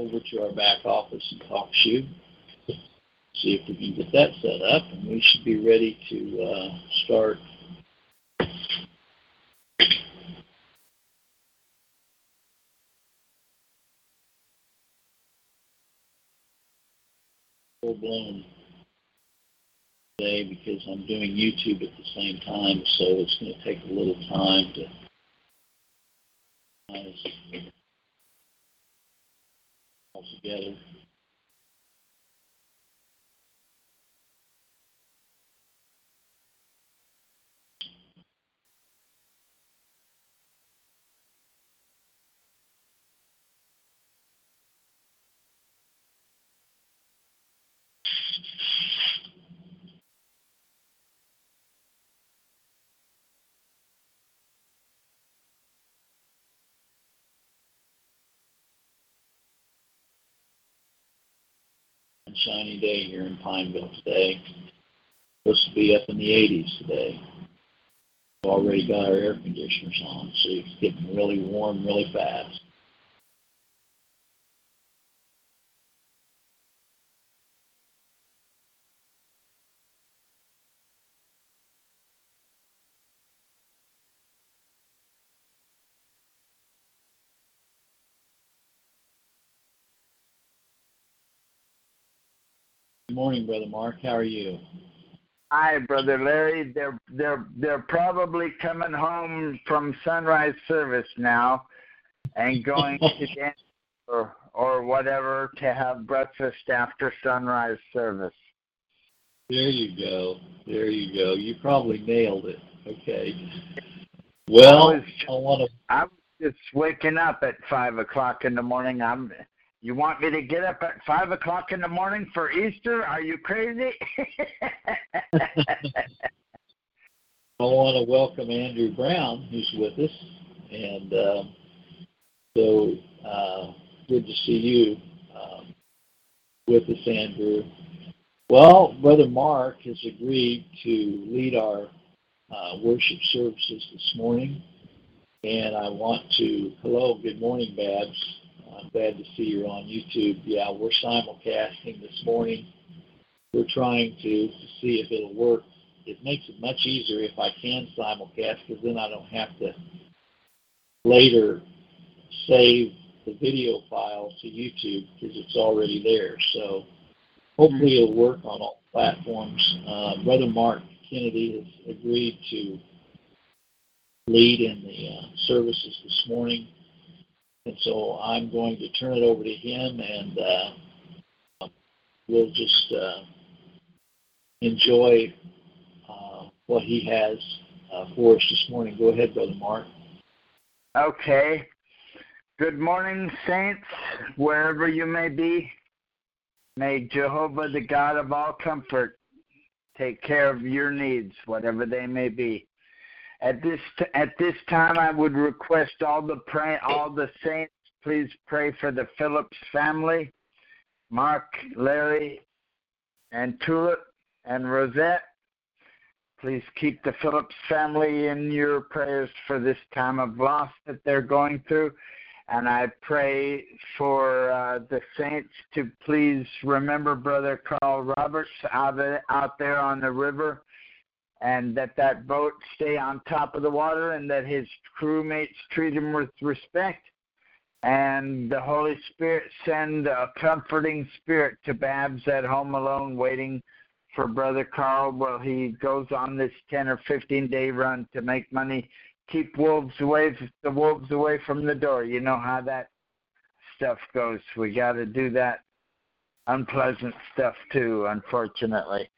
Over to our back office and TalkShoe. See if we can get that set up and we should be ready to uh, start full blown today because I'm doing YouTube at the same time, so it's going to take a little time to all together. shiny day here in Pineville today. Supposed to be up in the 80s today. Already got our air conditioners on, so it's getting really warm really fast. Good morning, Brother Mark. How are you? Hi, Brother Larry. They're they're they're probably coming home from sunrise service now and going to dance or or whatever to have breakfast after sunrise service. There you go. There you go. You probably nailed it. Okay. Well, I, was, I want to. I was just waking up at five o'clock in the morning. I'm you want me to get up at five o'clock in the morning for Easter? Are you crazy? I want to welcome Andrew Brown, who's with us, and um, so uh, good to see you um, with us, Andrew. Well, Brother Mark has agreed to lead our uh, worship services this morning, and I want to hello, good morning, Babs. I'm glad to see you're on YouTube. Yeah, we're simulcasting this morning. We're trying to, to see if it'll work. It makes it much easier if I can simulcast because then I don't have to later save the video file to YouTube because it's already there. So hopefully it'll work on all platforms. Uh, Brother Mark Kennedy has agreed to lead in the uh, services this morning. And so I'm going to turn it over to him and uh, we'll just uh, enjoy uh, what he has uh, for us this morning. Go ahead, Brother Mark. Okay. Good morning, saints, wherever you may be. May Jehovah, the God of all comfort, take care of your needs, whatever they may be. At this at this time, I would request all the pray all the saints please pray for the Phillips family, Mark, Larry, and Tulip and Rosette. Please keep the Phillips family in your prayers for this time of loss that they're going through. And I pray for uh, the saints to please remember Brother Carl Roberts out, out there on the river and that that boat stay on top of the water and that his crewmates treat him with respect and the Holy Spirit send a comforting spirit to Babs at home alone waiting for Brother Carl while he goes on this 10 or 15 day run to make money. Keep wolves away, the wolves away from the door. You know how that stuff goes. We got to do that unpleasant stuff too, unfortunately.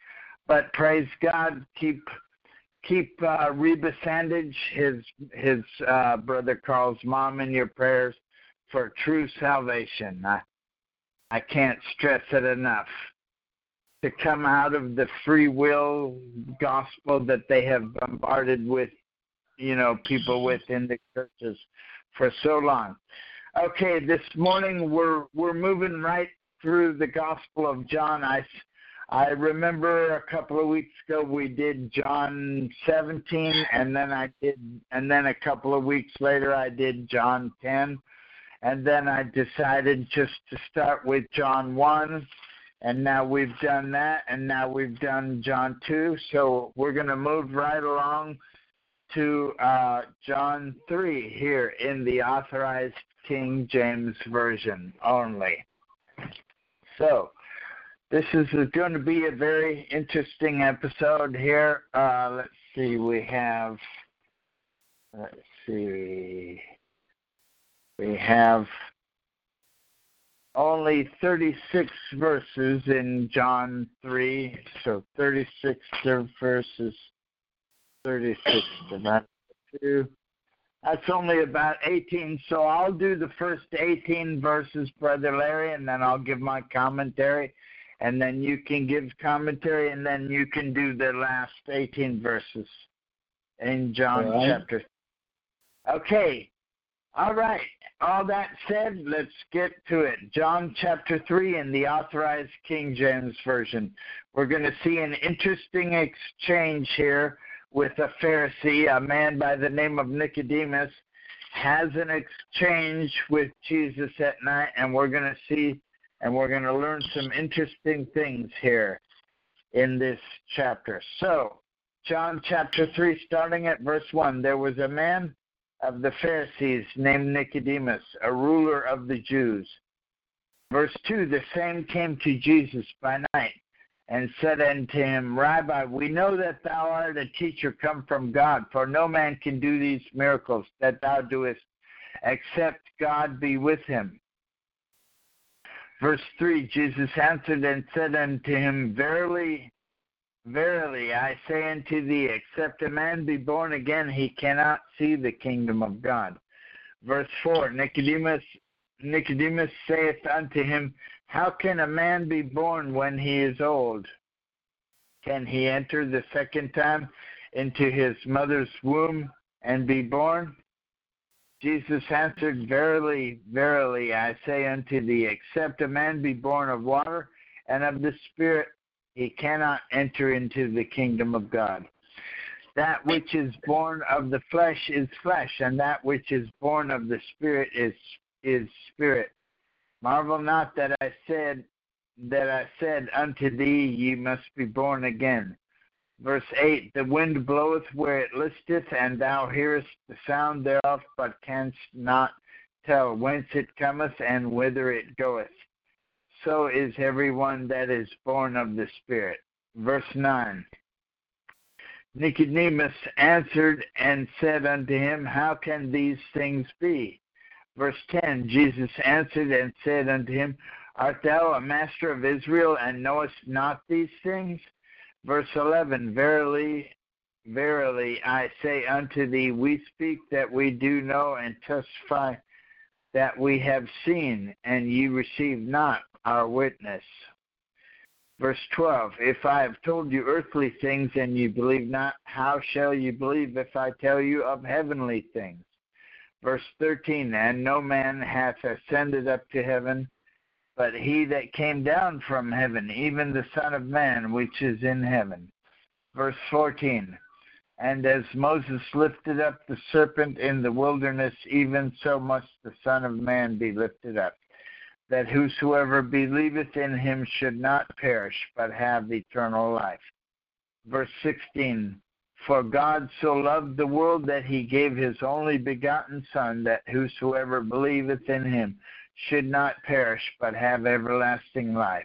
But praise God, keep keep uh, Reba Sandage, his his uh, brother Carl's mom, in your prayers. for true salvation. I, I can't stress it enough. To come out of the free will gospel that they have bombarded with, you know, people within the churches for so long. Okay, this morning we're we're moving right through the Gospel of John. I I remember a couple of weeks ago we did John 17, and then I did, and then a couple of weeks later I did John 10, and then I decided just to start with John 1, and now we've done that, and now we've done John 2. So we're going to move right along to uh, John 3 here in the authorized King James Version only. So, this is going to be a very interesting episode here. Uh, let's see, we have, let's see, we have only 36 verses in John 3, so 36 verses, 36 divided by 2. That's only about 18, so I'll do the first 18 verses, Brother Larry, and then I'll give my commentary, and then you can give commentary, and then you can do the last 18 verses in John right. chapter. Okay, all right. All that said, let's get to it. John chapter 3 in the Authorized King James Version. We're going to see an interesting exchange here with a Pharisee, a man by the name of Nicodemus, has an exchange with Jesus at night, and we're going to see and we're going to learn some interesting things here in this chapter. So, John chapter 3, starting at verse 1 there was a man of the Pharisees named Nicodemus, a ruler of the Jews. Verse 2 The same came to Jesus by night and said unto him, Rabbi, we know that thou art a teacher come from God, for no man can do these miracles that thou doest, except God be with him. Verse 3 Jesus answered and said unto him, Verily, verily, I say unto thee, except a man be born again, he cannot see the kingdom of God. Verse 4 Nicodemus, Nicodemus saith unto him, how can a man be born when he is old? Can he enter the second time into his mother's womb and be born? Jesus answered, Verily, verily, I say unto thee, except a man be born of water and of the Spirit, he cannot enter into the kingdom of God. That which is born of the flesh is flesh, and that which is born of the Spirit is, is spirit. Marvel not that I said that I said unto thee, Ye must be born again. Verse 8 The wind bloweth where it listeth, and thou hearest the sound thereof, but canst not tell whence it cometh and whither it goeth. So is every one that is born of the Spirit. Verse 9 Nicodemus answered and said unto him, How can these things be? Verse 10 Jesus answered and said unto him, Art thou a master of Israel, and knowest not these things? Verse 11 Verily, verily, I say unto thee, we speak that we do know, and testify that we have seen, and ye receive not our witness. Verse 12 If I have told you earthly things, and ye believe not, how shall you believe if I tell you of heavenly things? Verse 13 And no man hath ascended up to heaven, but he that came down from heaven, even the Son of Man which is in heaven. Verse 14 And as Moses lifted up the serpent in the wilderness, even so must the Son of Man be lifted up, that whosoever believeth in him should not perish, but have eternal life. Verse 16 for God so loved the world that he gave his only begotten Son, that whosoever believeth in him should not perish, but have everlasting life.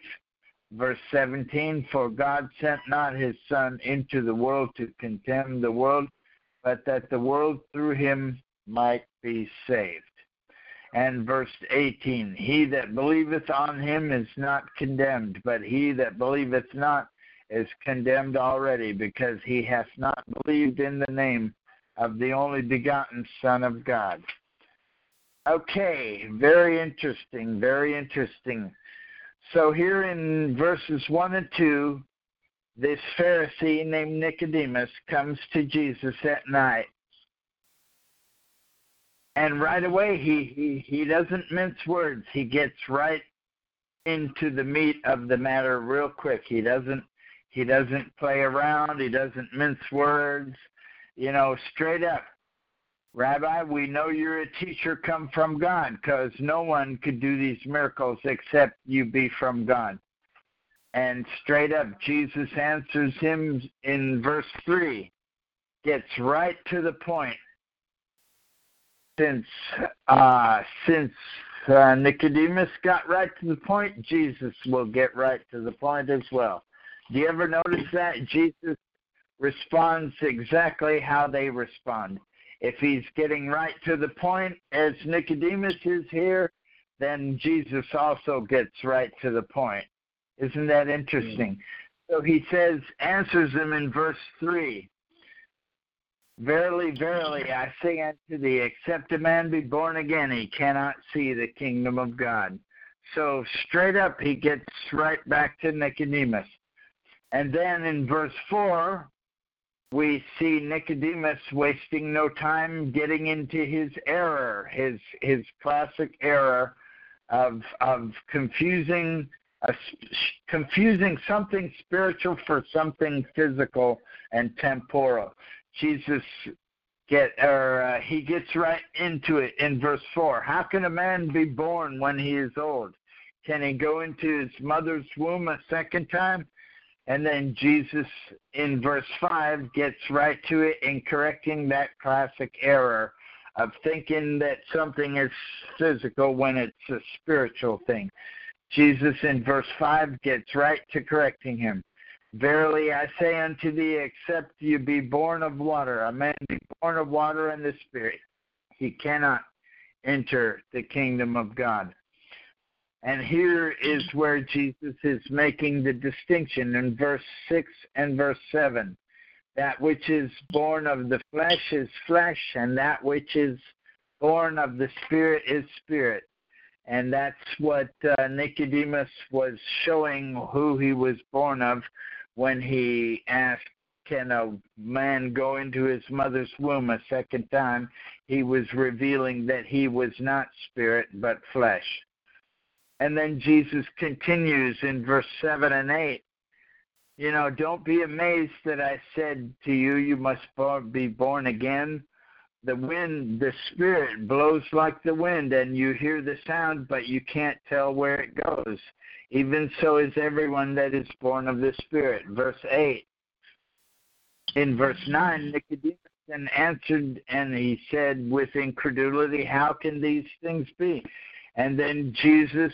Verse 17 For God sent not his Son into the world to condemn the world, but that the world through him might be saved. And verse 18 He that believeth on him is not condemned, but he that believeth not is condemned already because he hath not believed in the name of the only begotten Son of God. Okay, very interesting, very interesting. So here in verses 1 and 2, this Pharisee named Nicodemus comes to Jesus at night. And right away, he, he, he doesn't mince words. He gets right into the meat of the matter real quick. He doesn't he doesn't play around. He doesn't mince words. You know, straight up. Rabbi, we know you're a teacher come from God because no one could do these miracles except you be from God. And straight up, Jesus answers him in verse 3, gets right to the point. Since uh, since uh, Nicodemus got right to the point, Jesus will get right to the point as well. Do you ever notice that? Jesus responds exactly how they respond. If he's getting right to the point, as Nicodemus is here, then Jesus also gets right to the point. Isn't that interesting? Mm-hmm. So he says, answers them in verse 3 Verily, verily, I say unto thee, except a man be born again, he cannot see the kingdom of God. So straight up, he gets right back to Nicodemus. And then in verse 4, we see Nicodemus wasting no time getting into his error, his his classic error of of confusing uh, confusing something spiritual for something physical and temporal. Jesus get or uh, he gets right into it in verse 4 how can a man be born when he is old? Can he go into his mother's womb a second time and then jesus in verse 5 gets right to it in correcting that classic error of thinking that something is physical when it's a spiritual thing jesus in verse 5 gets right to correcting him Verily I say unto thee, except you be born of water, a man be born of water and the Spirit, he cannot enter the kingdom of God. And here is where Jesus is making the distinction in verse 6 and verse 7. That which is born of the flesh is flesh, and that which is born of the Spirit is spirit. And that's what uh, Nicodemus was showing who he was born of when he asked, Can a man go into his mother's womb a second time? He was revealing that he was not spirit but flesh. And then Jesus continues in verse 7 and 8. You know, don't be amazed that I said to you, you must be born again. The wind, the spirit blows like the wind, and you hear the sound, but you can't tell where it goes. Even so is everyone that is born of the Spirit. Verse 8. In verse 9, Nicodemus then answered and he said with incredulity, How can these things be? And then Jesus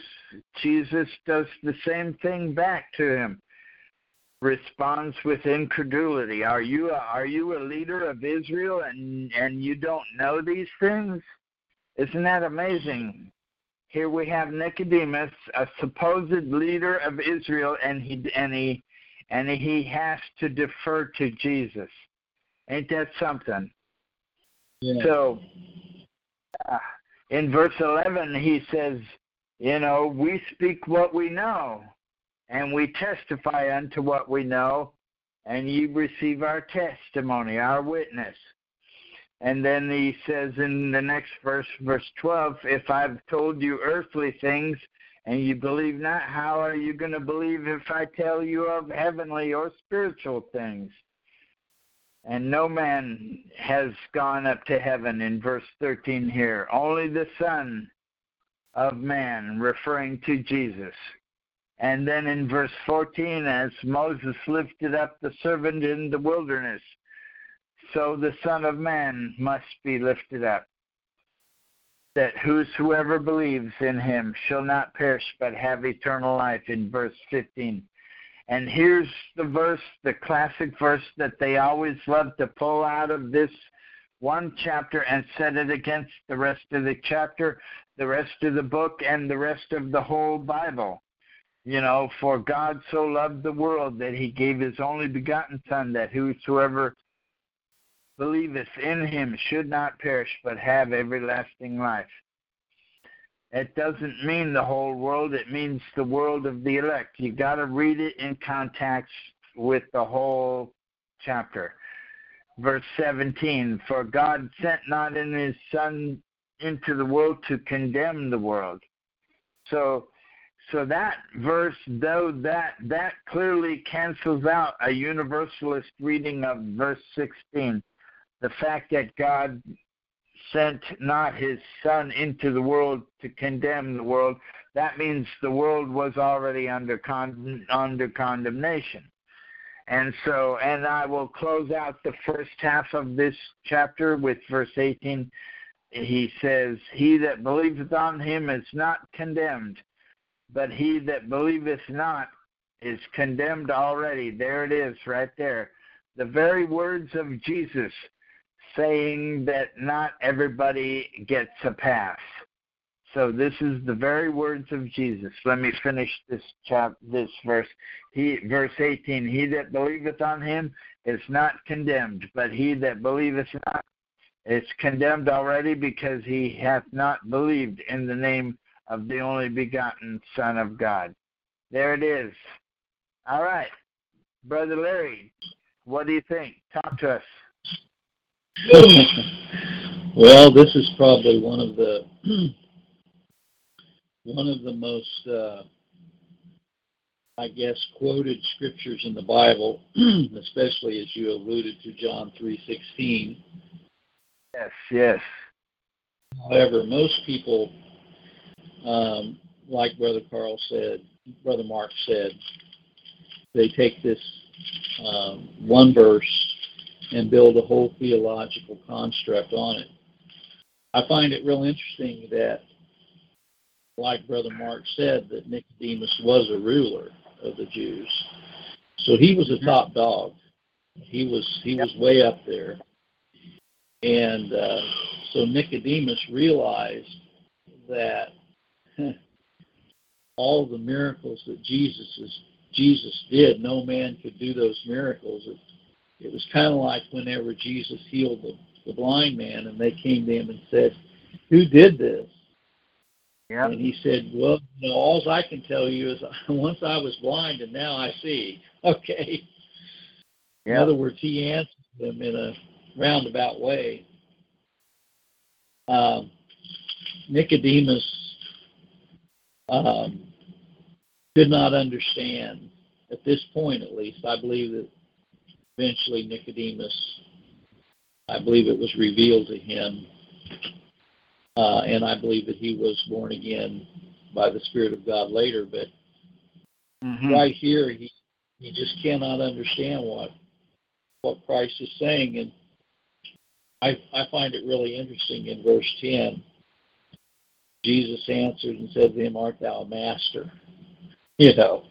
Jesus does the same thing back to him. Responds with incredulity. Are you a, are you a leader of Israel and and you don't know these things? Isn't that amazing? here we have Nicodemus, a supposed leader of Israel, and he and he and he has to defer to Jesus. Ain't that something? Yeah. So, uh, in verse 11, he says, You know, we speak what we know, and we testify unto what we know, and ye receive our testimony, our witness. And then he says in the next verse, verse 12, if I've told you earthly things and you believe not, how are you going to believe if I tell you of heavenly or spiritual things? And no man has gone up to heaven in verse 13 here, only the Son of Man, referring to Jesus. And then in verse 14, as Moses lifted up the servant in the wilderness, so the Son of Man must be lifted up, that whosoever believes in him shall not perish but have eternal life, in verse 15. And here's the verse, the classic verse that they always love to pull out of this one chapter and set it against the rest of the chapter, the rest of the book, and the rest of the whole Bible. You know, for God so loved the world that he gave his only begotten Son, that whosoever believeth in him should not perish but have everlasting life. It doesn't mean the whole world. It means the world of the elect. You got to read it in context with the whole chapter. Verse 17, for God sent not in his son into the world to condemn the world. So so that verse though that that clearly cancels out a universalist reading of verse 16 the fact that god sent not his son into the world to condemn the world that means the world was already under con- under condemnation and so and i will close out the first half of this chapter with verse 18 he says he that believeth on him is not condemned but he that believeth not is condemned already. There it is, right there. The very words of Jesus saying that not everybody gets a pass. So this is the very words of Jesus. Let me finish this chap this verse. He verse 18, he that believeth on him is not condemned, but he that believeth not is condemned already because he hath not believed in the name of the only begotten Son of God. There it is. All right. Brother Larry, what do you think? Talk to us. well, this is probably one of the one of the most uh, I guess quoted scriptures in the Bible, especially as you alluded to John 3:16. Yes, yes. However, most people um, like Brother Carl said, Brother Mark said, they take this um, one verse and build a whole theological construct on it. I find it real interesting that, like Brother Mark said, that Nicodemus was a ruler of the Jews. So he was a top dog. He was he was way up there, and uh, so Nicodemus realized that all the miracles that Jesus is, Jesus did, no man could do those miracles. It, was kind of like whenever Jesus healed the, the blind man, and they came to him and said, "Who did this?" Yep. And he said, "Well, you know, all I can tell you is once I was blind and now I see." Okay. Yep. In other words, he answered them in a roundabout way. Um, Nicodemus um, did not understand at this point, at least. I believe that eventually Nicodemus, I believe it was revealed to him, uh, and I believe that he was born again by the Spirit of God later. But mm-hmm. right here, he he just cannot understand what what Christ is saying, and I I find it really interesting in verse ten Jesus answered and said to him, Art thou a master? You know.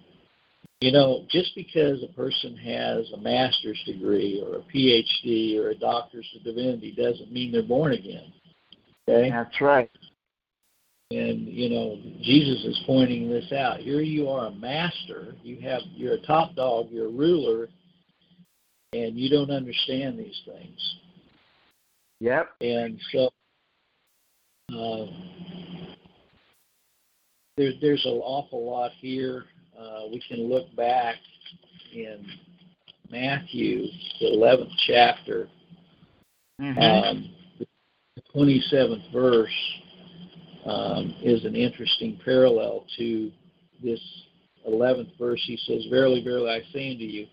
You know, just because a person has a master's degree or a PhD or a doctor's of divinity doesn't mean they're born again. Okay? That's right. And you know, Jesus is pointing this out. Here you are a master. You have you're a top dog, you're a ruler, and you don't understand these things. Yep. And so uh, there, there's an awful lot here. Uh, we can look back in Matthew, the 11th chapter, mm-hmm. um, the 27th verse um, is an interesting parallel to this 11th verse. He says, Verily, verily, I say unto you,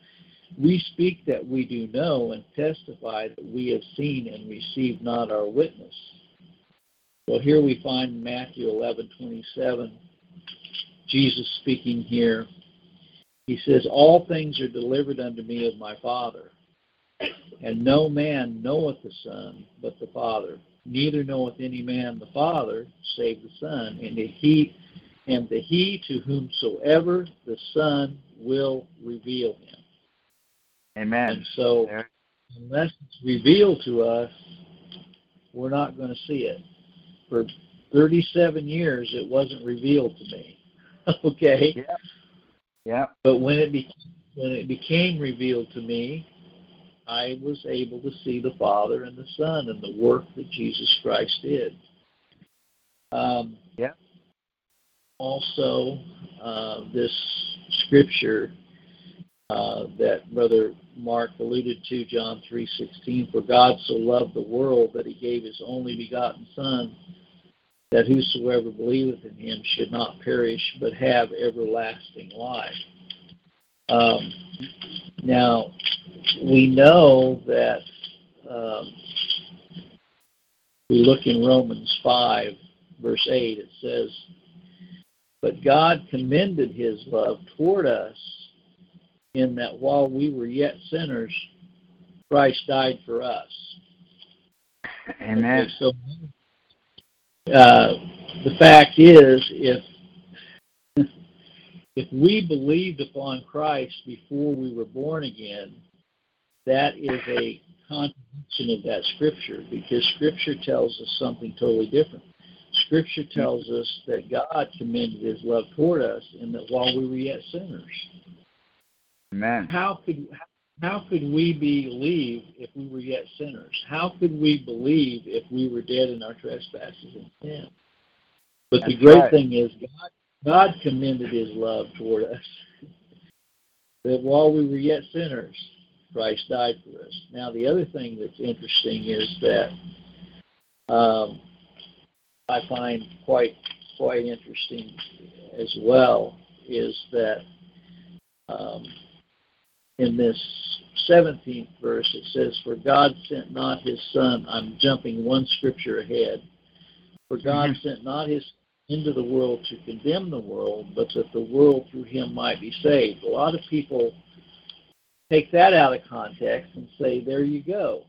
we speak that we do know and testify that we have seen and received not our witness. Well, here we find Matthew 11:27 Jesus speaking here. He says, All things are delivered unto me of my Father. And no man knoweth the Son but the Father. Neither knoweth any man the Father save the Son, and the he and the he to whomsoever the Son will reveal him. Amen. And so unless it's revealed to us, we're not going to see it. For 37 years it wasn't revealed to me. okay. Yeah. Yeah. But when it be, when it became revealed to me, I was able to see the Father and the Son and the work that Jesus Christ did. Um, yeah. also uh, this scripture uh, that Brother Mark alluded to, John 3:16, for God so loved the world that he gave his only begotten Son, that whosoever believeth in him should not perish but have everlasting life. Um, now, we know that um, we look in Romans 5, verse 8, it says, But God commended his love toward us in that while we were yet sinners, Christ died for us. Amen. So uh, the fact is, if if we believed upon Christ before we were born again, that is a contradiction of that scripture because scripture tells us something totally different. Scripture tells us that God commended his love toward us and that while we were yet sinners. Amen. How could how could we believe if we were yet sinners? How could we believe if we were dead in our trespasses and sin? But That's the great right. thing is God God commended his love toward us. that while we were yet sinners, Christ died for us. Now the other thing that's interesting is that um, I find quite quite interesting as well is that um, in this 17th verse it says, "For God sent not His Son." I'm jumping one scripture ahead. For God Mhm. sent not His into the world to condemn the world, but that the world through Him might be saved. A lot of people take that out of context and say, "There you go."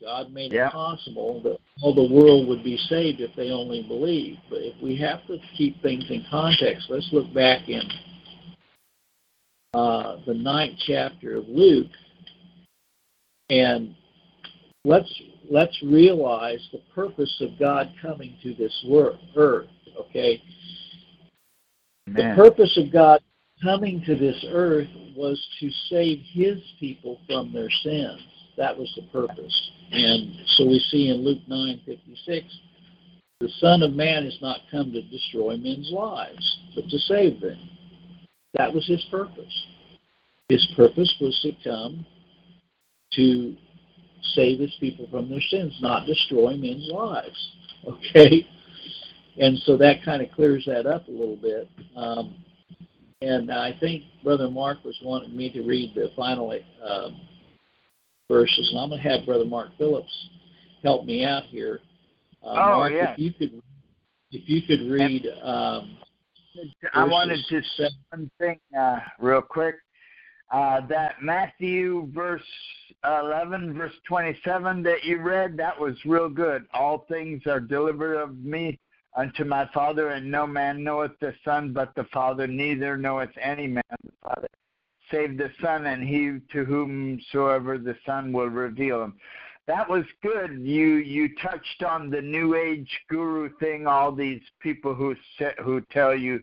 God made Yeah. it possible that all the world would be saved if they only believed. But if we have to keep things in context, let's look back in uh, the ninth chapter of Luke, and let's let's realize the purpose of God coming to this wor- earth. Okay, the purpose of God coming to this earth was to save His people from their sins. That was the purpose, and so we see in Luke nine fifty six. The Son of Man has not come to destroy men's lives, but to save them. That was his purpose. His purpose was to come to save his people from their sins, not destroy men's lives. Okay? And so that kind of clears that up a little bit. Um, and I think Brother Mark was wanting me to read the final uh, verses, and I'm going to have Brother Mark Phillips help me out here. Uh, Oh, Mark, yeah. if you could, if you could read. Um, I wanted to say one thing uh, real quick. Uh, that Matthew verse 11, verse 27 that you read, that was real good. All things are delivered of me unto my Father, and no man knoweth the Son but the Father, neither knoweth any man the Father, save the Son, and he to whomsoever the Son will reveal him. That was good. You you touched on the New Age guru thing. All these people who say, who tell you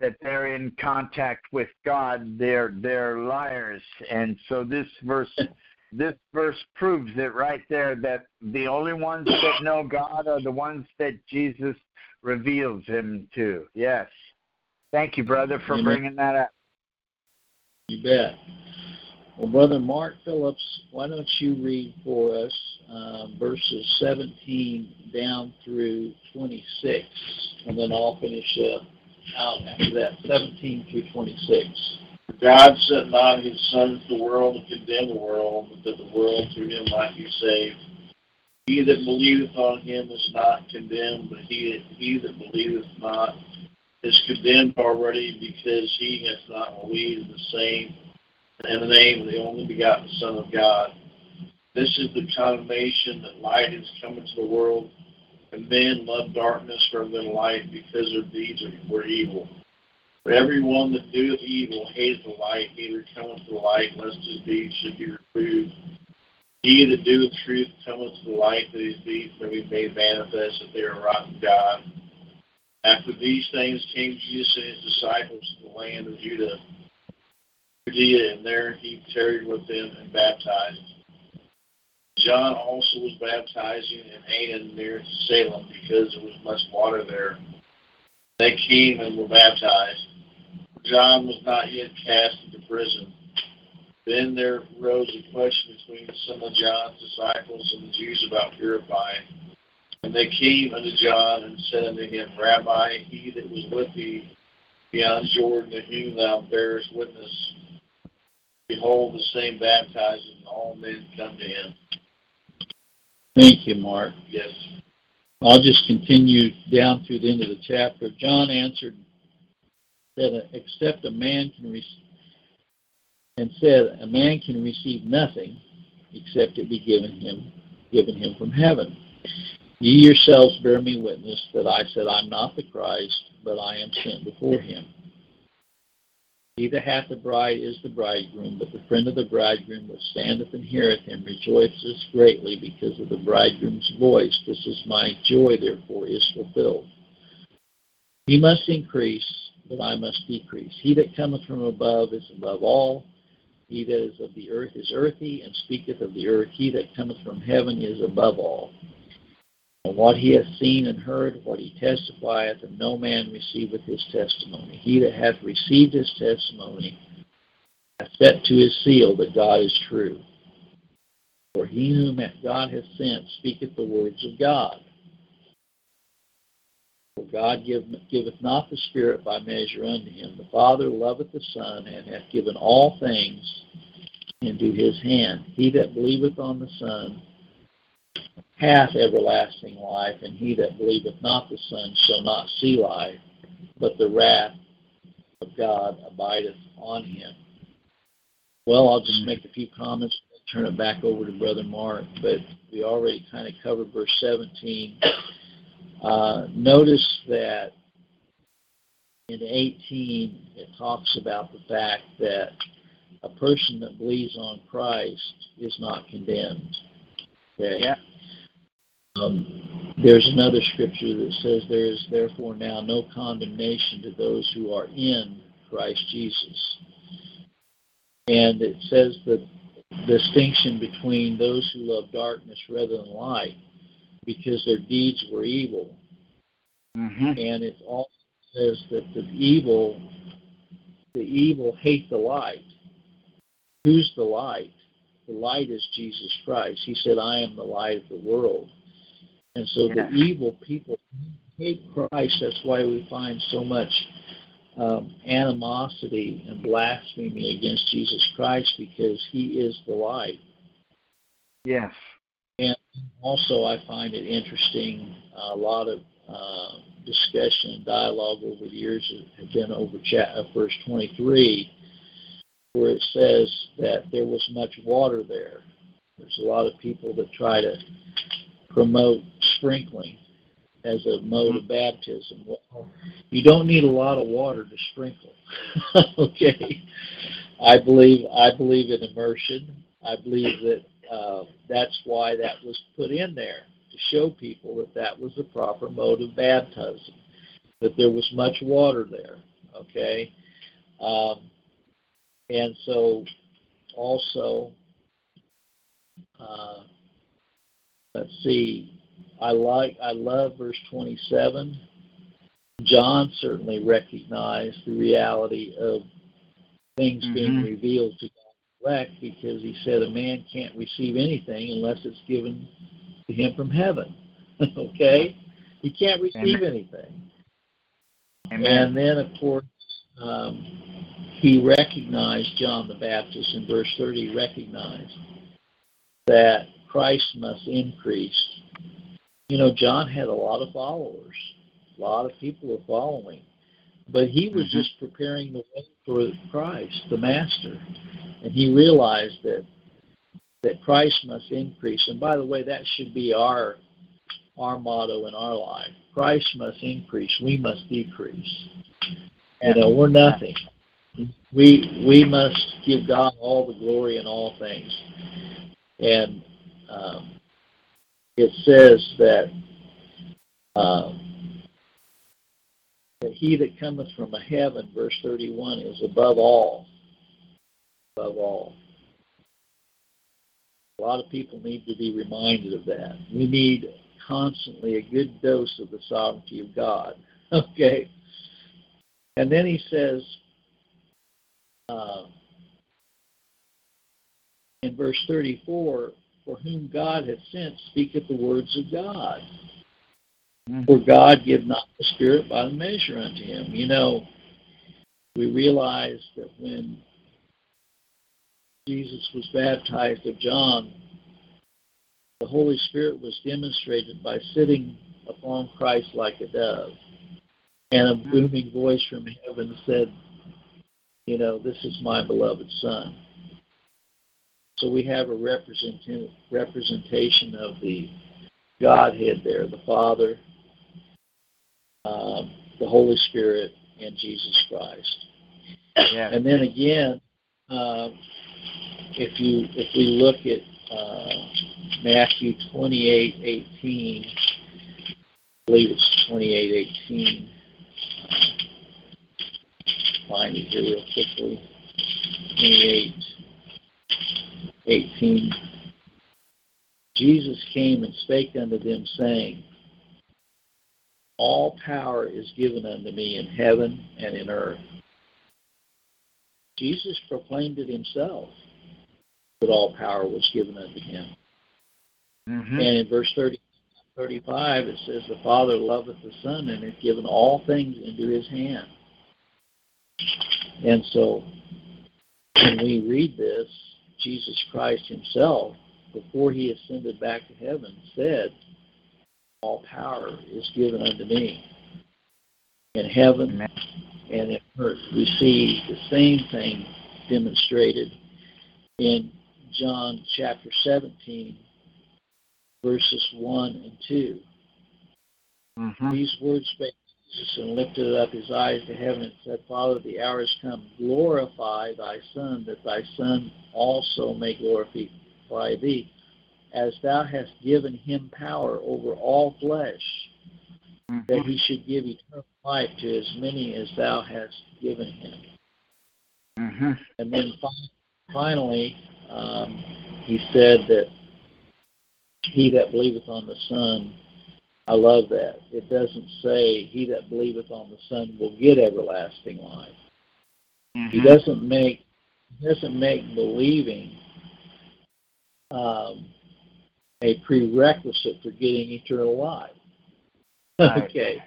that they're in contact with God, they're they're liars. And so this verse this verse proves it right there that the only ones that know God are the ones that Jesus reveals him to. Yes. Thank you, brother, for bringing that up. You bet. Well, Brother Mark Phillips, why don't you read for us uh, verses 17 down through 26, and then I'll finish up out after that, 17 through 26. God sent not his Son into the world to condemn the world, but that the world through him might be saved. He that believeth on him is not condemned, but he, he that believeth not is condemned already, because he hath not believed the same in the name of the only begotten Son of God. This is the condemnation that light is come into the world, and men love darkness rather than light, because their deeds were evil. But everyone that doeth evil hateth the light, neither cometh to the light, lest his deeds should be reproved. He that doeth truth cometh to the light, that his deeds may be made manifest, that they are in God. After these things came Jesus and his disciples to the land of Judah, Judea, and there he tarried with them and baptized. John also was baptizing in Aenon near Salem, because there was much water there. They came and were baptized. John was not yet cast into prison. Then there arose a question between some of John's disciples and the Jews about purifying. And they came unto John and said unto him, Rabbi, he that was with thee beyond Jordan, to whom thou bearest witness, behold, the same baptizes, and all men come to him. Thank you, Mark. Yes. I'll just continue down through the end of the chapter. John answered that except a man can receive, and said, a man can receive nothing except it be given him, given him from heaven. Ye yourselves bear me witness that I said, I'm not the Christ, but I am sent before him. He that hath the bride is the bridegroom, but the friend of the bridegroom which standeth and heareth him rejoiceth greatly because of the bridegroom's voice. This is my joy, therefore, is fulfilled. He must increase, but I must decrease. He that cometh from above is above all. He that is of the earth is earthy, and speaketh of the earth. He that cometh from heaven is above all. And what he hath seen and heard, what he testifieth, and no man receiveth his testimony. He that hath received his testimony hath set to his seal that God is true. For he whom God hath sent speaketh the words of God. For God give, giveth not the Spirit by measure unto him. The Father loveth the Son, and hath given all things into his hand. He that believeth on the Son hath everlasting life, and he that believeth not the Son shall not see life, but the wrath of God abideth on him. Well, I'll just make a few comments and turn it back over to Brother Mark, but we already kind of covered verse 17. Uh, notice that in 18 it talks about the fact that a person that believes on Christ is not condemned. Okay? Yeah. Um, there's another scripture that says there is therefore now no condemnation to those who are in Christ Jesus. And it says the distinction between those who love darkness rather than light because their deeds were evil. Mm-hmm. And it also says that the evil the evil hate the light. Who's the light? The light is Jesus Christ. He said, I am the light of the world. And so Yeah. the evil people hate Christ. That's why we find so much um, animosity and blasphemy against Jesus Christ because he is the light. Yes. And also, I find it interesting. A lot of uh, discussion and dialogue over the years have been over chat, uh, verse 23, where it says that there was much water there. There's a lot of people that try to promote sprinkling as a mode of baptism. Well, you don't need a lot of water to sprinkle. okay, I believe I believe in immersion. I believe that uh, that's why that was put in there to show people that that was the proper mode of baptism, that there was much water there. Okay, um, and so also. Uh, let's see i like i love verse 27 john certainly recognized the reality of things being Mhm. revealed to God's elect because he said a man can't receive anything unless it's given to him from heaven okay he can't receive Amen. anything Amen. and then, of course, um, he recognized John the Baptist in verse 30, recognized that Christ must increase. You know, John had a lot of followers, a lot of people were following, but he was Mhm. just preparing the way for Christ, the Master. And he realized that that Christ must increase. And by the way, that should be our our motto in our life. Christ must increase, we must decrease. You know, we're nothing. We we must give God all the glory in all things. And um, it says that um, that he that cometh from heaven, verse thirty-one, is above all. Above all. A lot of people need to be reminded of that. We need constantly a good dose of the sovereignty of God. Okay? And then he says uh, in verse 34, For whom God hath sent speaketh the words of God. Mm-hmm. For God give not the Spirit by the measure unto him. You know, we realize that when Jesus was baptized of John, the Holy Spirit was demonstrated by sitting upon Christ like a dove. And a booming voice from heaven said, You know, this is my beloved Son. So we have a represent, representation of the Godhead there the Father, um, the Holy Spirit, and Jesus Christ. Yeah. And then again, uh, if you if we look at uh, Matthew 28, 18, I believe it's 28, 18. Find it here real quickly. 28, 18. Jesus came and spake unto them, saying, All power is given unto me in heaven and in earth. Jesus proclaimed it himself that all power was given unto him. Mm-hmm. And in verse 30, 35, it says, The Father loveth the Son and hath given all things into his hand. And so when we read this, Jesus Christ himself, before he ascended back to heaven, said, All power is given unto me. In heaven and in earth, we see the same thing demonstrated in John chapter 17, verses 1 and 2. Mm-hmm. These words spake Jesus and lifted up his eyes to heaven and said, Father, the hour is come. Glorify thy Son, that thy Son also may glorify thee, as thou hast given him power over all flesh, mm-hmm. that he should give eternal life to as many as thou hast given him. Mm-hmm. And then finally, um, he said that he that believeth on the Son, I love that. It doesn't say he that believeth on the Son will get everlasting life. Mm-hmm. He doesn't make doesn't make believing um, a prerequisite for getting eternal life. okay.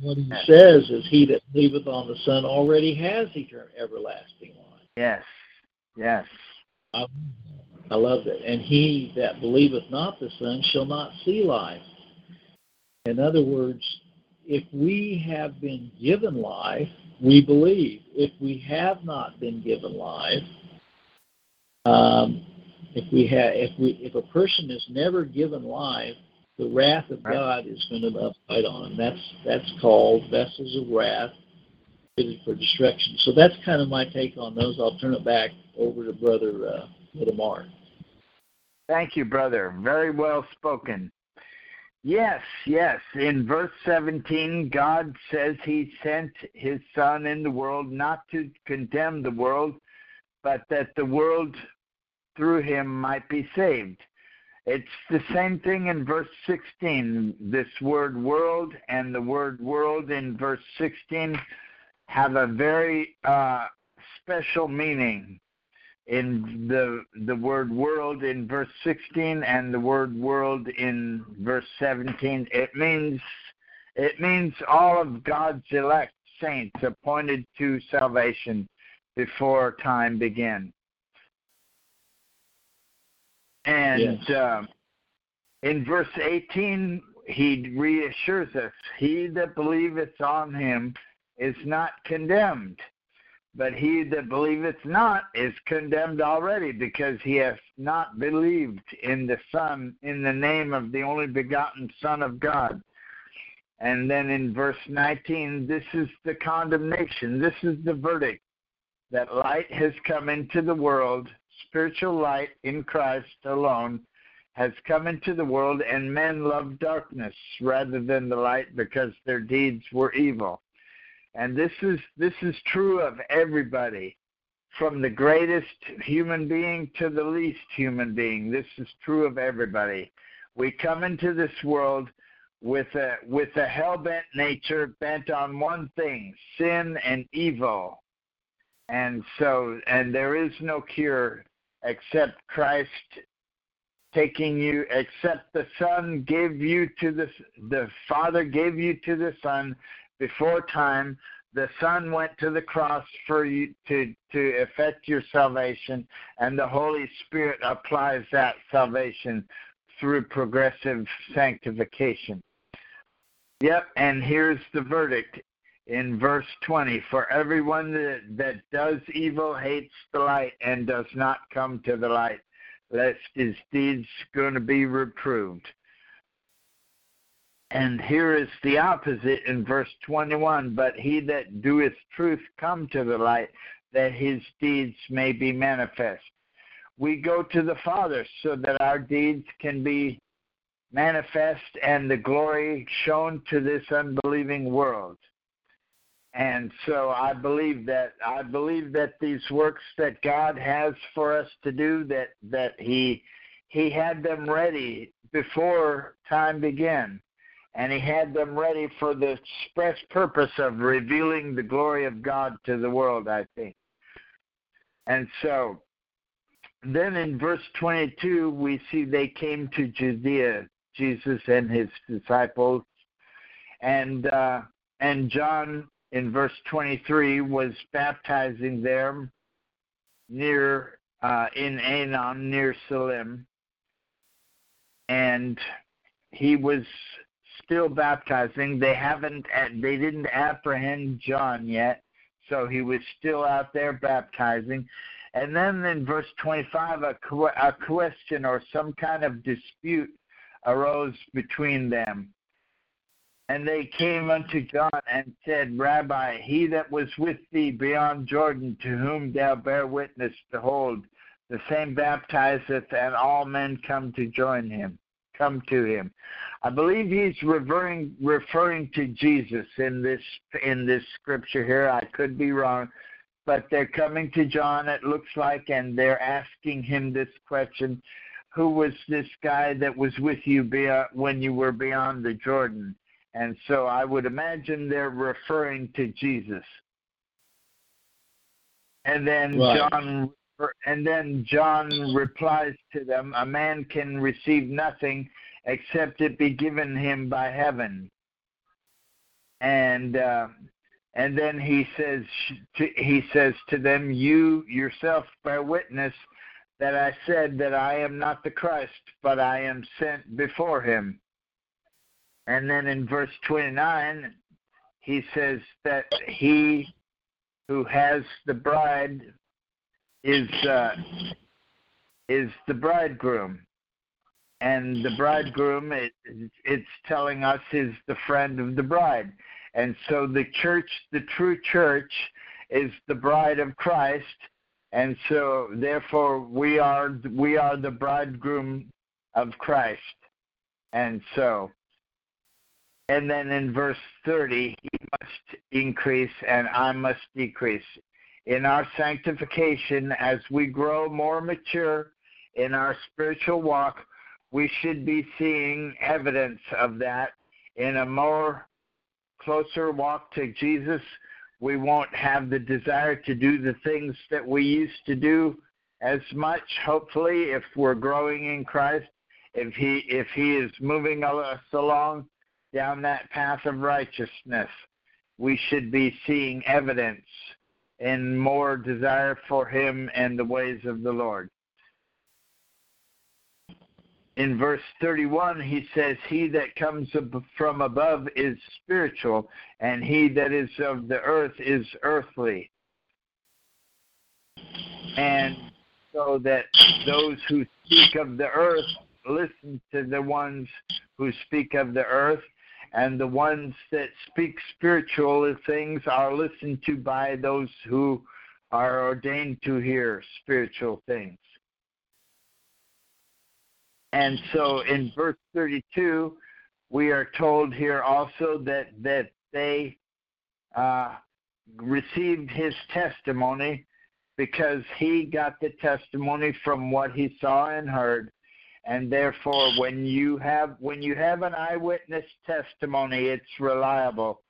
What he says is he that believeth on the Son already has eternal everlasting life. Yes. Yes. I, I love that. And he that believeth not the Son shall not see life. In other words, if we have been given life, we believe. If we have not been given life, um, if we have, if we, if a person is never given life, the wrath of God is going to abide on them. That's that's called vessels of wrath fitted for destruction. So that's kind of my take on those. I'll turn it back over to Brother uh, Brother Mark. Thank you, brother. Very well spoken. Yes, yes. In verse 17, God says He sent His Son in the world not to condemn the world, but that the world through Him might be saved. It's the same thing in verse 16. This word world and the word world in verse 16 have a very uh, special meaning in the the word world in verse 16 and the word world in verse 17 it means it means all of God's elect saints appointed to salvation before time began. And yes. um, in verse 18 he reassures us he that believeth on him is not condemned but he that believeth not is condemned already, because he hath not believed in the Son, in the name of the only begotten Son of God. And then in verse 19, this is the condemnation, this is the verdict that light has come into the world, spiritual light in Christ alone has come into the world, and men love darkness rather than the light because their deeds were evil. And this is this is true of everybody, from the greatest human being to the least human being. This is true of everybody. We come into this world with a with a hell bent nature bent on one thing, sin and evil. And so and there is no cure except Christ taking you except the Son gave you to the the Father gave you to the Son before time. The Son went to the cross for you to to effect your salvation, and the Holy Spirit applies that salvation through progressive sanctification. Yep, and here's the verdict in verse 20 For everyone that, that does evil hates the light and does not come to the light, lest his deeds going to be reproved. And here is the opposite in verse 21 But he that doeth truth come to the light, that his deeds may be manifest. We go to the Father so that our deeds can be manifest and the glory shown to this unbelieving world. And so I believe that I believe that these works that God has for us to do that that he he had them ready before time began. And he had them ready for the express purpose of revealing the glory of God to the world, I think. And so then in verse 22, we see they came to Judea, Jesus and his disciples. And, uh, and John in verse 23 was baptizing them near uh, in Aenon near Salim, and he was still baptizing. They haven't uh, they didn't apprehend John yet, so he was still out there baptizing. And then in verse 25, a, a question or some kind of dispute arose between them. And they came unto John and said, Rabbi, he that was with thee beyond Jordan, to whom thou bear witness, behold, the same baptizeth, and all men come to join him, come to him. I believe he's referring referring to Jesus in this in this scripture here. I could be wrong, but they're coming to John. It looks like, and they're asking him this question: Who was this guy that was with you beyond, when you were beyond the Jordan? And so I would imagine they're referring to Jesus. And then right. John and then John replies to them, a man can receive nothing except it be given him by heaven. And uh, and then he says to, he says to them, you yourself bear witness that I said that I am not the Christ, but I am sent before him. And then in verse 29, he says that he who has the bride is uh, is the bridegroom, and the bridegroom it, it's telling us is the friend of the bride, and so the church, the true church, is the bride of Christ, and so therefore we are we are the bridegroom of Christ, and so and then in verse 30, he must increase and I must decrease. In our sanctification, as we grow more mature in our spiritual walk, we should be seeing evidence of that in a more closer walk to Jesus. We won't have the desire to do the things that we used to do as much, hopefully, if we're growing in Christ. If he if he is moving us along down that path of righteousness, we should be seeing evidence and more desire for Him and the ways of the Lord. In verse 31, he says, He that comes from above is spiritual, and he that is of the earth is earthly. And so that those who speak of the earth listen to the ones who speak of the earth, and the ones that speak spiritual things are listened to by those who are ordained to hear spiritual things. And so in verse 32, we are told here also that, that they uh, received his testimony because he got the testimony from what he saw and heard, and therefore when you have when you have an eyewitness testimony it's reliable.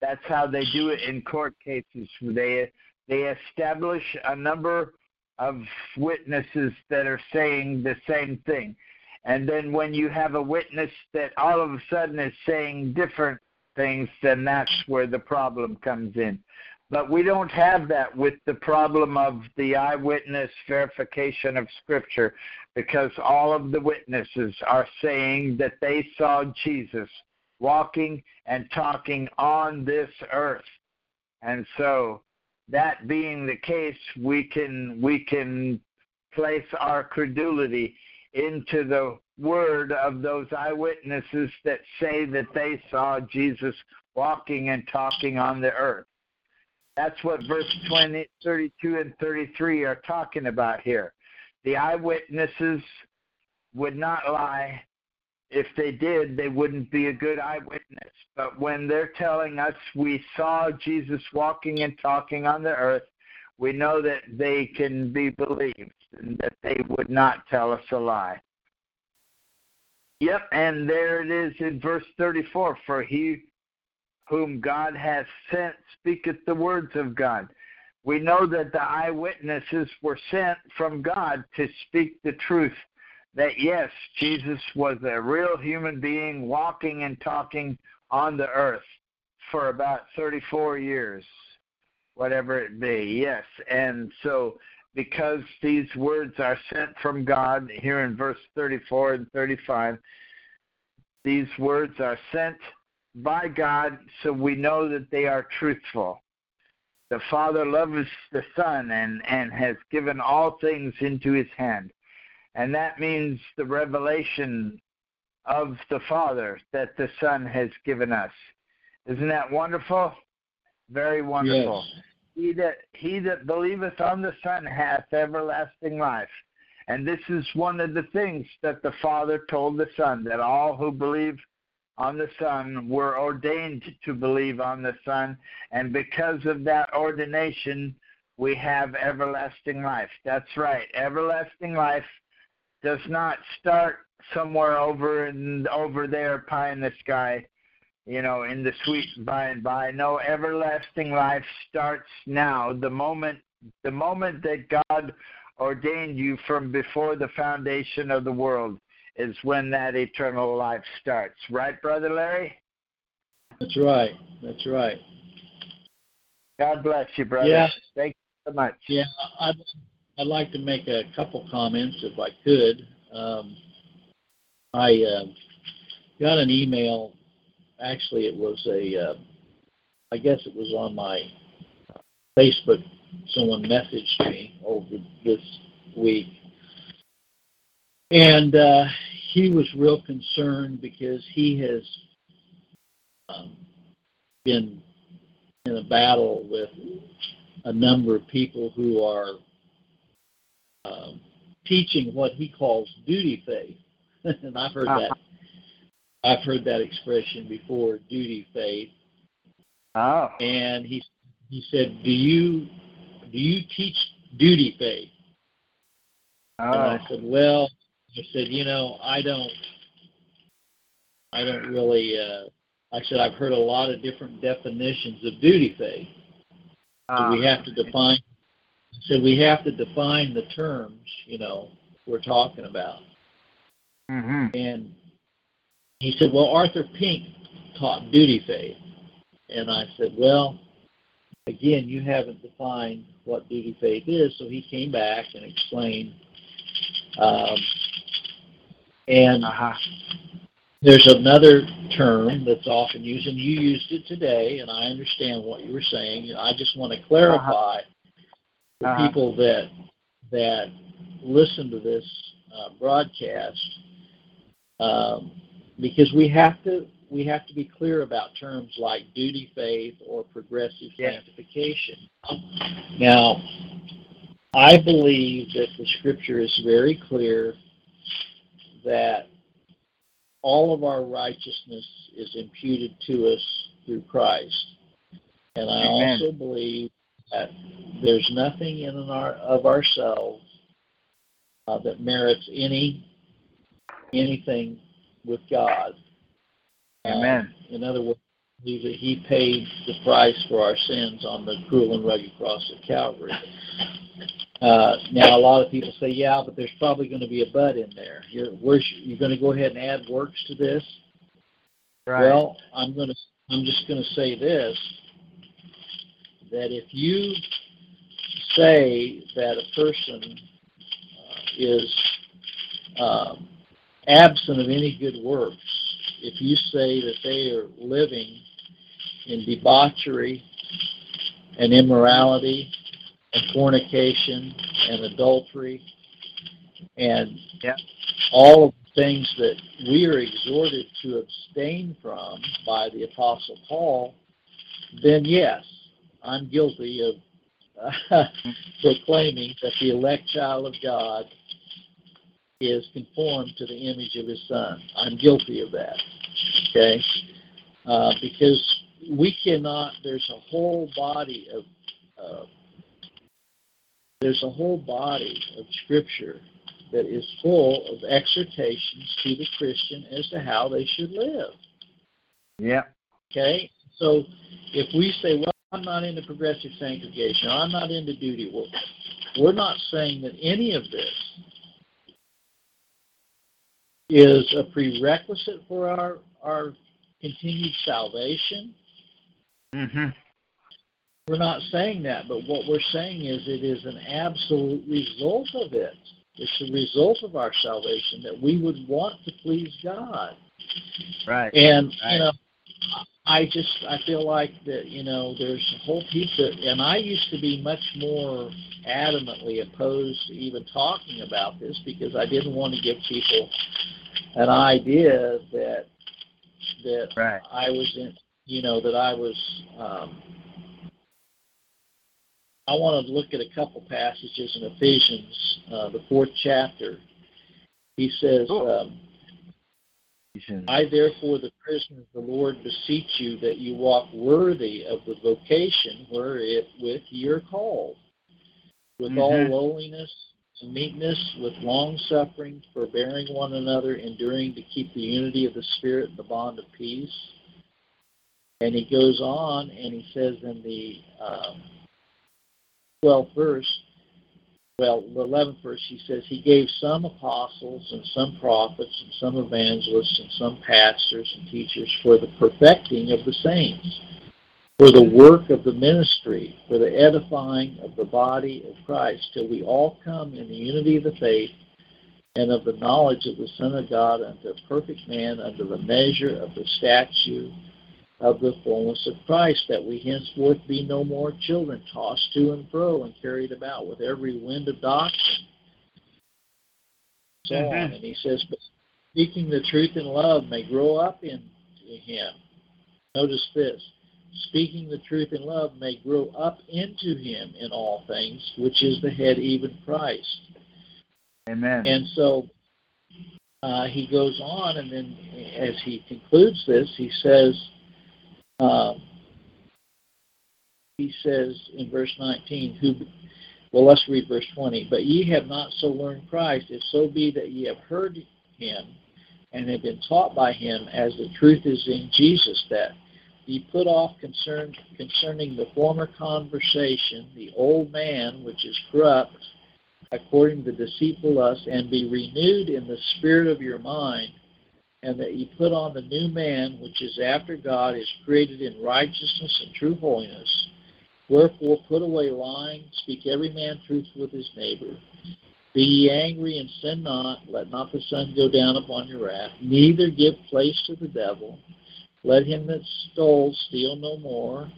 That's how they do it in court cases. They they establish a number of witnesses that are saying the same thing. And then when you have a witness that all of a sudden is saying different things then that's where the problem comes in but we don't have that with the problem of the eyewitness verification of Scripture because all of the witnesses are saying that they saw Jesus walking and talking on this earth. And so that being the case, we can we can place our credulity into the word of those eyewitnesses that say that they saw Jesus walking and talking on the earth. That's what verse 20, 32 and 33 are talking about here. The eyewitnesses would not lie. If they did, they wouldn't be a good eyewitness. But when they're telling us we saw Jesus walking and talking on the earth, we know that they can be believed and that they would not tell us a lie. Yep, and there it is in verse 34 For he whom God has sent speaketh the words of God. We know that the eyewitnesses were sent from God to speak the truth that yes, Jesus was a real human being walking and talking on the earth for about 34 years, whatever it be. Yes, and so because these words are sent from God here in verse 34 and 35, these words are sent by God, so we know that they are truthful. The Father loves the Son and, and has given all things into his hand. And that means the revelation of the Father that the Son has given us. Isn't that wonderful? Very wonderful. Yes. He that he that believeth on the Son hath everlasting life. And this is one of the things that the Father told the Son, that all who believe on the Son were ordained to believe on the Son, and because of that ordination, we have everlasting life. That's right. Everlasting life does not start somewhere over and over there, pie in the sky, you know, in the sweet by and by. No, everlasting life starts now. The moment the moment that God ordained you from before the foundation of the world is when that eternal life starts. Right, Brother Larry? That's right. That's right. God bless you, brother. Yeah. Thank you so much. Yeah, I'd, I'd like to make a couple comments if I could. Um, I uh, got an email. Actually, it was a, uh, I guess it was on my Facebook. Someone messaged me over this week and uh, he was real concerned because he has um, been in a battle with a number of people who are um, teaching what he calls duty faith, and I've heard that. I've heard that expression before, duty faith. Oh. And he he said, "Do you do you teach duty faith?" Oh. And I said, "Well, I said, you know, I don't, I don't really. Uh, I said I've heard a lot of different definitions of duty faith. So we Ah. have to define. So we have to define the terms, you know, we're talking about. Mhm. And he said, well, Arthur Pink taught duty faith, and I said, well, again, you haven't defined what duty faith is. So he came back and explained. Um, and Uh-huh. there's another term that's often used, and you used it today, and I understand what you were saying. I just want to clarify for Uh-huh. people that that listen to this uh, broadcast, um, because we have to we have to be clear about terms like duty faith or progressive Yes. sanctification. Now, I believe that the Scripture is very clear that all of our righteousness is imputed to us through Christ. And I Amen. also believe that there's nothing in our, of ourselves uh, that merits any anything with God. Amen. Uh, in other words, that He paid the price for our sins on the cruel and rugged cross of Calvary. Uh, now, a lot of people say, "Yeah, but there's probably going to be a but in there. You're, you're going to go ahead and add works to this." Right. Well, I'm going to. I'm just going to say this: that if you say that a person uh, is um, absent of any good works, if you say that they are living in debauchery and immorality and fornication and adultery and yeah. all of the things that we are exhorted to abstain from by the Apostle Paul, then yes, I'm guilty of uh, proclaiming that the elect child of God is conformed to the image of his son. I'm guilty of that. Okay? Uh, because we cannot, there's a whole body of, uh, there's a whole body of scripture that is full of exhortations to the Christian as to how they should live. Yeah. Okay? So if we say, well, I'm not into progressive sanctification, or I'm not into duty work, we're not saying that any of this is a prerequisite for our, our continued salvation. Mm-hmm. We're not saying that, but what we're saying is it is an absolute result of it. It's a result of our salvation that we would want to please God. Right. And right. you know, I just I feel like that you know there's a whole piece of, and I used to be much more adamantly opposed to even talking about this because I didn't want to give people an idea that that right. I was in, you know, that I was. Um, I want to look at a couple passages in Ephesians, uh, the fourth chapter. He says, um, I therefore, the prisoner of the Lord, beseech you that you walk worthy of the vocation wherewith you are called, with mm-hmm. all lowliness and meekness, with long suffering, forbearing one another, enduring to keep the unity of the Spirit in the bond of peace. And he goes on and he says in the um, 12th verse, well, the 11th verse, he says, He gave some apostles and some prophets and some evangelists and some pastors and teachers for the perfecting of the saints, for the work of the ministry, for the edifying of the body of Christ, till we all come in the unity of the faith and of the knowledge of the Son of God unto a perfect man, under the measure of the stature of the fullness of Christ, that we henceforth be no more children, tossed to and fro and carried about with every wind of doctrine. So mm-hmm. on. And he says, But speaking the truth in love may grow up in him. Notice this. Speaking the truth in love may grow up into him in all things, which is the head, even Christ. Amen. And so uh, he goes on, and then as he concludes this, he says, um, he says in verse 19, who, well, let's read verse 20. But ye have not so learned Christ, if so be that ye have heard him and have been taught by him, as the truth is in Jesus, that ye put off concern, concerning the former conversation, the old man which is corrupt, according to deceitful lust, and be renewed in the spirit of your mind and that ye put on the new man, which is after God, is created in righteousness and true holiness. Wherefore put away lying, speak every man truth with his neighbor. Be ye angry and sin not, let not the sun go down upon your wrath, neither give place to the devil. Let him that stole steal no more.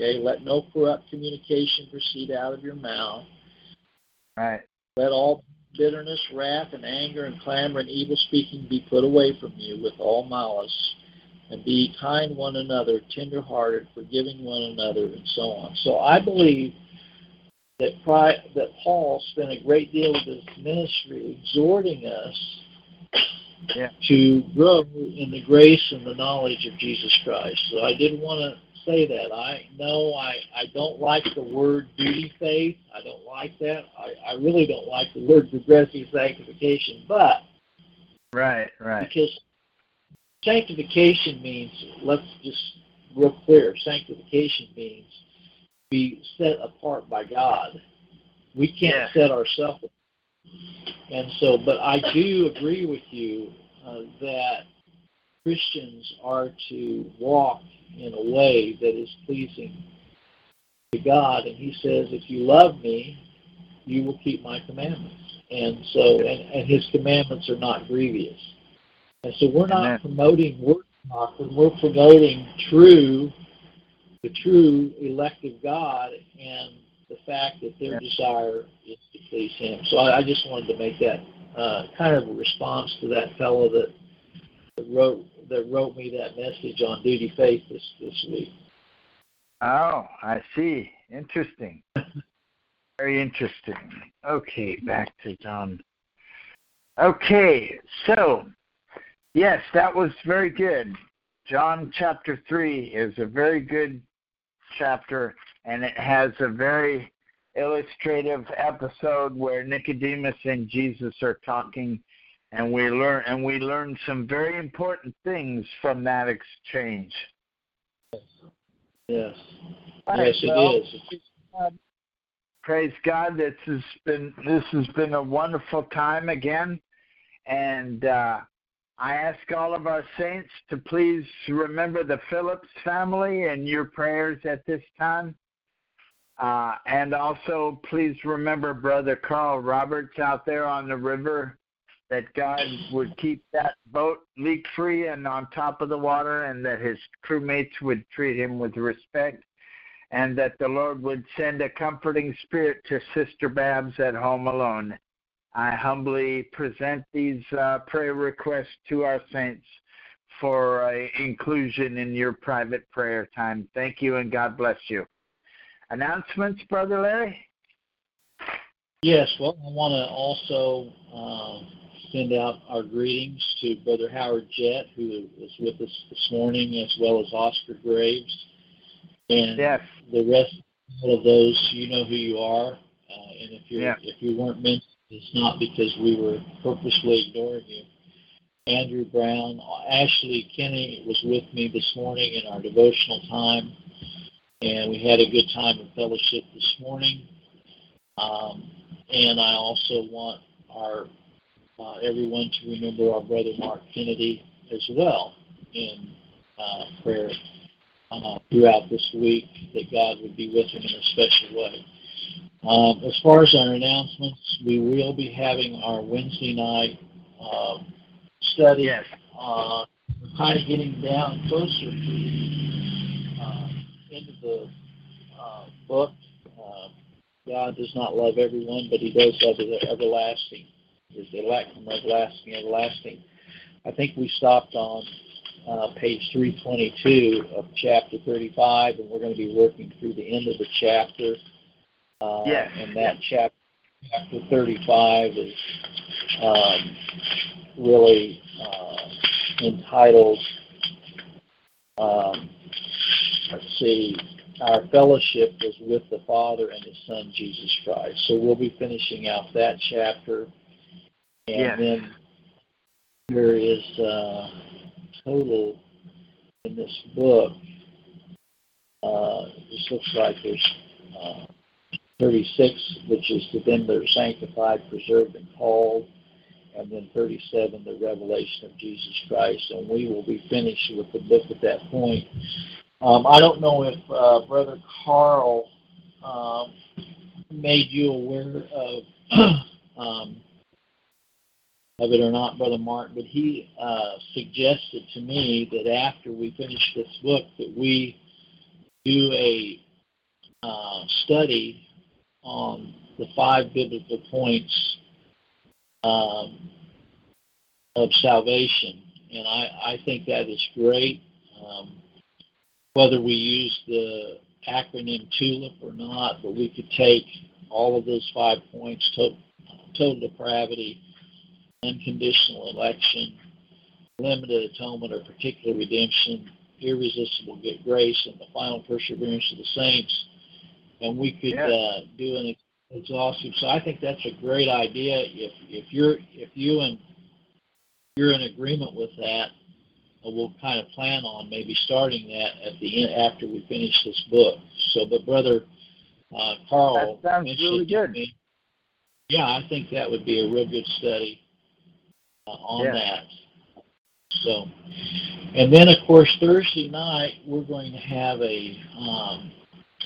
Okay, let no corrupt communication proceed out of your mouth. Right. Let all bitterness, wrath, and anger, and clamor, and evil speaking be put away from you with all malice. And be kind one another, tender-hearted, forgiving one another, and so on. So I believe that, that Paul spent a great deal of his ministry exhorting us yeah. to grow in the grace and the knowledge of Jesus Christ. So I didn't want to say that. I know I, I don't like the word duty faith. I don't like that. I, I really don't like the word progressive sanctification. But Right, right. Because sanctification means, let's just real clear, sanctification means be set apart by God. We can't set ourselves apart. And so, but I do agree with you uh, that Christians are to walk in a way that is pleasing to God. And He says, if you love me, you will keep my commandments. And so, and, and His commandments are not grievous. And so we're not Amen. promoting word doctrine, we're promoting true, the true elect of God and the fact that their desire is to please Him. So I, I just wanted to make that uh, kind of a response to that fellow that, that wrote that wrote me that message on Duty Faith this this week. Oh, I see. Interesting. Very interesting. Okay, back to John. Okay, so yes, that was very good. John chapter 3 is a very good chapter, and it has a very illustrative episode where Nicodemus and Jesus are talking and we learn and we learn some very important things from that exchange. Yes. Yes, it is. Praise God! This has been this has been a wonderful time again, and uh, I ask all of our saints to please remember the Phillips family in your prayers at this time. Uh, and also, please remember Brother Carl Roberts out there on the river, that God would keep that boat leak free and on top of the water, and that his crewmates would treat him with respect, and that the Lord would send a comforting spirit to Sister Babs at home alone. I humbly present these uh, prayer requests to our saints for uh, inclusion in your private prayer time. Thank you and God bless you. Announcements, Brother Larry? Yes, well, I want to also uh, send out our greetings to Brother Howard Jett, who was with us this morning, as well as Oscar Graves. And yes. the rest of those, you know who you are. Uh, and if you if you weren't mentioned, it's not because we were purposely ignoring you. Andrew Brown, Ashley Kinney was with me this morning in our devotional time, and we had a good time of fellowship this morning. Um, and I also want our uh, everyone to remember our brother Mark Kennedy as well in uh, prayer uh, throughout this week, that God would be with him in a special way. Um, as far as our announcements, we will be having our Wednesday night uh, study. Yes. Uh, we're kind of getting down closer to the uh, end of the uh, book. Uh, God does not love everyone, but He does love the everlasting. Is the from everlasting, everlasting. I think we stopped on uh, page 322 of chapter 35, and we're going to be working through the end of the chapter. Uh, yes. And that chapter, chapter 35 is um, really uh, entitled, um, let's see, our fellowship is with the Father and His Son, Jesus Christ. So we'll be finishing out that chapter. And yes. then there is uh, total in this book. Uh, this looks like there's uh, 36, which is to them that are sanctified, preserved, and called, and then 37, the revelation of Jesus Christ. And we will be finished with the book at that point. Um, I don't know if uh, Brother Carl um, made you aware of um, of it or not, Brother Mark, but he uh, suggested to me that after we finish this book, that we do a uh, study on the five biblical points um, of salvation, and I, I think that is great. Um, whether we use the acronym TULIP or not, but we could take all of those five points: total, total depravity, unconditional election, limited atonement or particular redemption, irresistible grace, and the final perseverance of the saints. And we could yeah. uh, do an exhaustive. So I think that's a great idea. If if you're if you and you're in agreement with that, uh, we'll kind of plan on maybe starting that at the end after we finish this book. So, but brother uh, Carl, that sounds really good. Me, yeah, I think that would be a real good study on yeah. that. So, and then of course Thursday night we're going to have a. Um,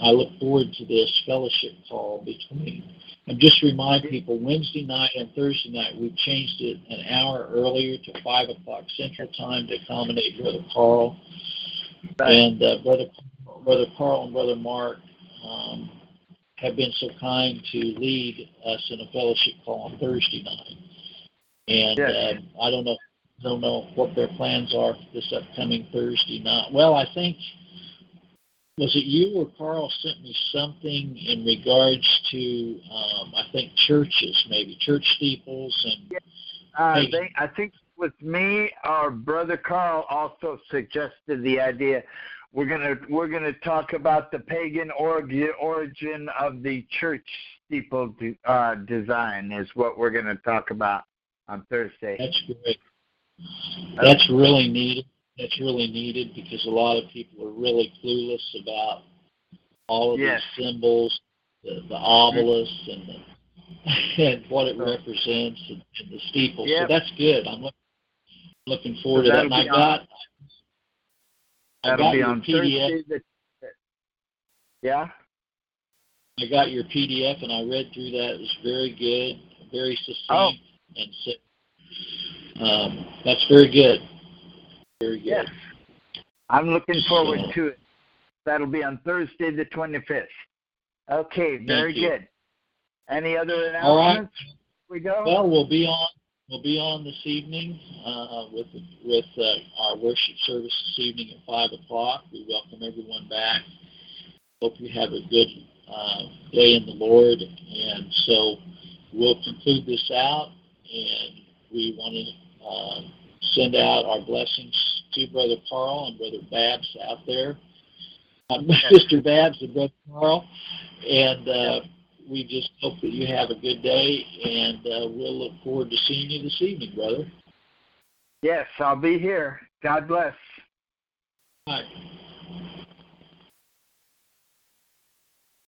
I look forward to this fellowship call between. And just remind people, Wednesday night and Thursday night we've changed it an hour earlier to five o'clock Central Time to accommodate Brother Carl right. and uh, Brother Brother Carl and Brother Mark. Um, have been so kind to lead us in a fellowship call on Thursday night. And yes. uh, I don't know don't know what their plans are for this upcoming Thursday night. Well, I think was it you or Carl sent me something in regards to um, I think churches, maybe church steeples and. Uh, they, I think with me, our brother Carl also suggested the idea. We're gonna we're gonna talk about the pagan origin origin of the church steeple uh, design is what we're gonna talk about on Thursday. That's great. That's really needed. That's really needed because a lot of people are really clueless about all of yes. these symbols, the, the obelisk and the and what it represents and, and the steeple. Yep. So that's good. I'm looking, looking forward So to that. And I that'll be got I That'll got be your on PDF. Thursday. The, yeah. I got your PDF and I read through that. It was very good, very oh. succinct, Oh. And so, um, that's very good. Very good. Yes. I'm looking forward So- to it. That'll be on Thursday the 25th. Okay, very good. Any other All right. announcements? We go. Well, we'll be on. We'll be on this evening uh, with with uh, our worship service this evening at five o'clock. We welcome everyone back. Hope you have a good uh, day in the Lord, and so we'll conclude this out. And we want to uh, send out our blessings to Brother Carl and Brother Babs out there, uh, Mr. Babs and Brother Carl, and. Uh, we just hope that you have a good day, and uh, we'll look forward to seeing you this evening, brother. Yes, I'll be here. God bless. All right.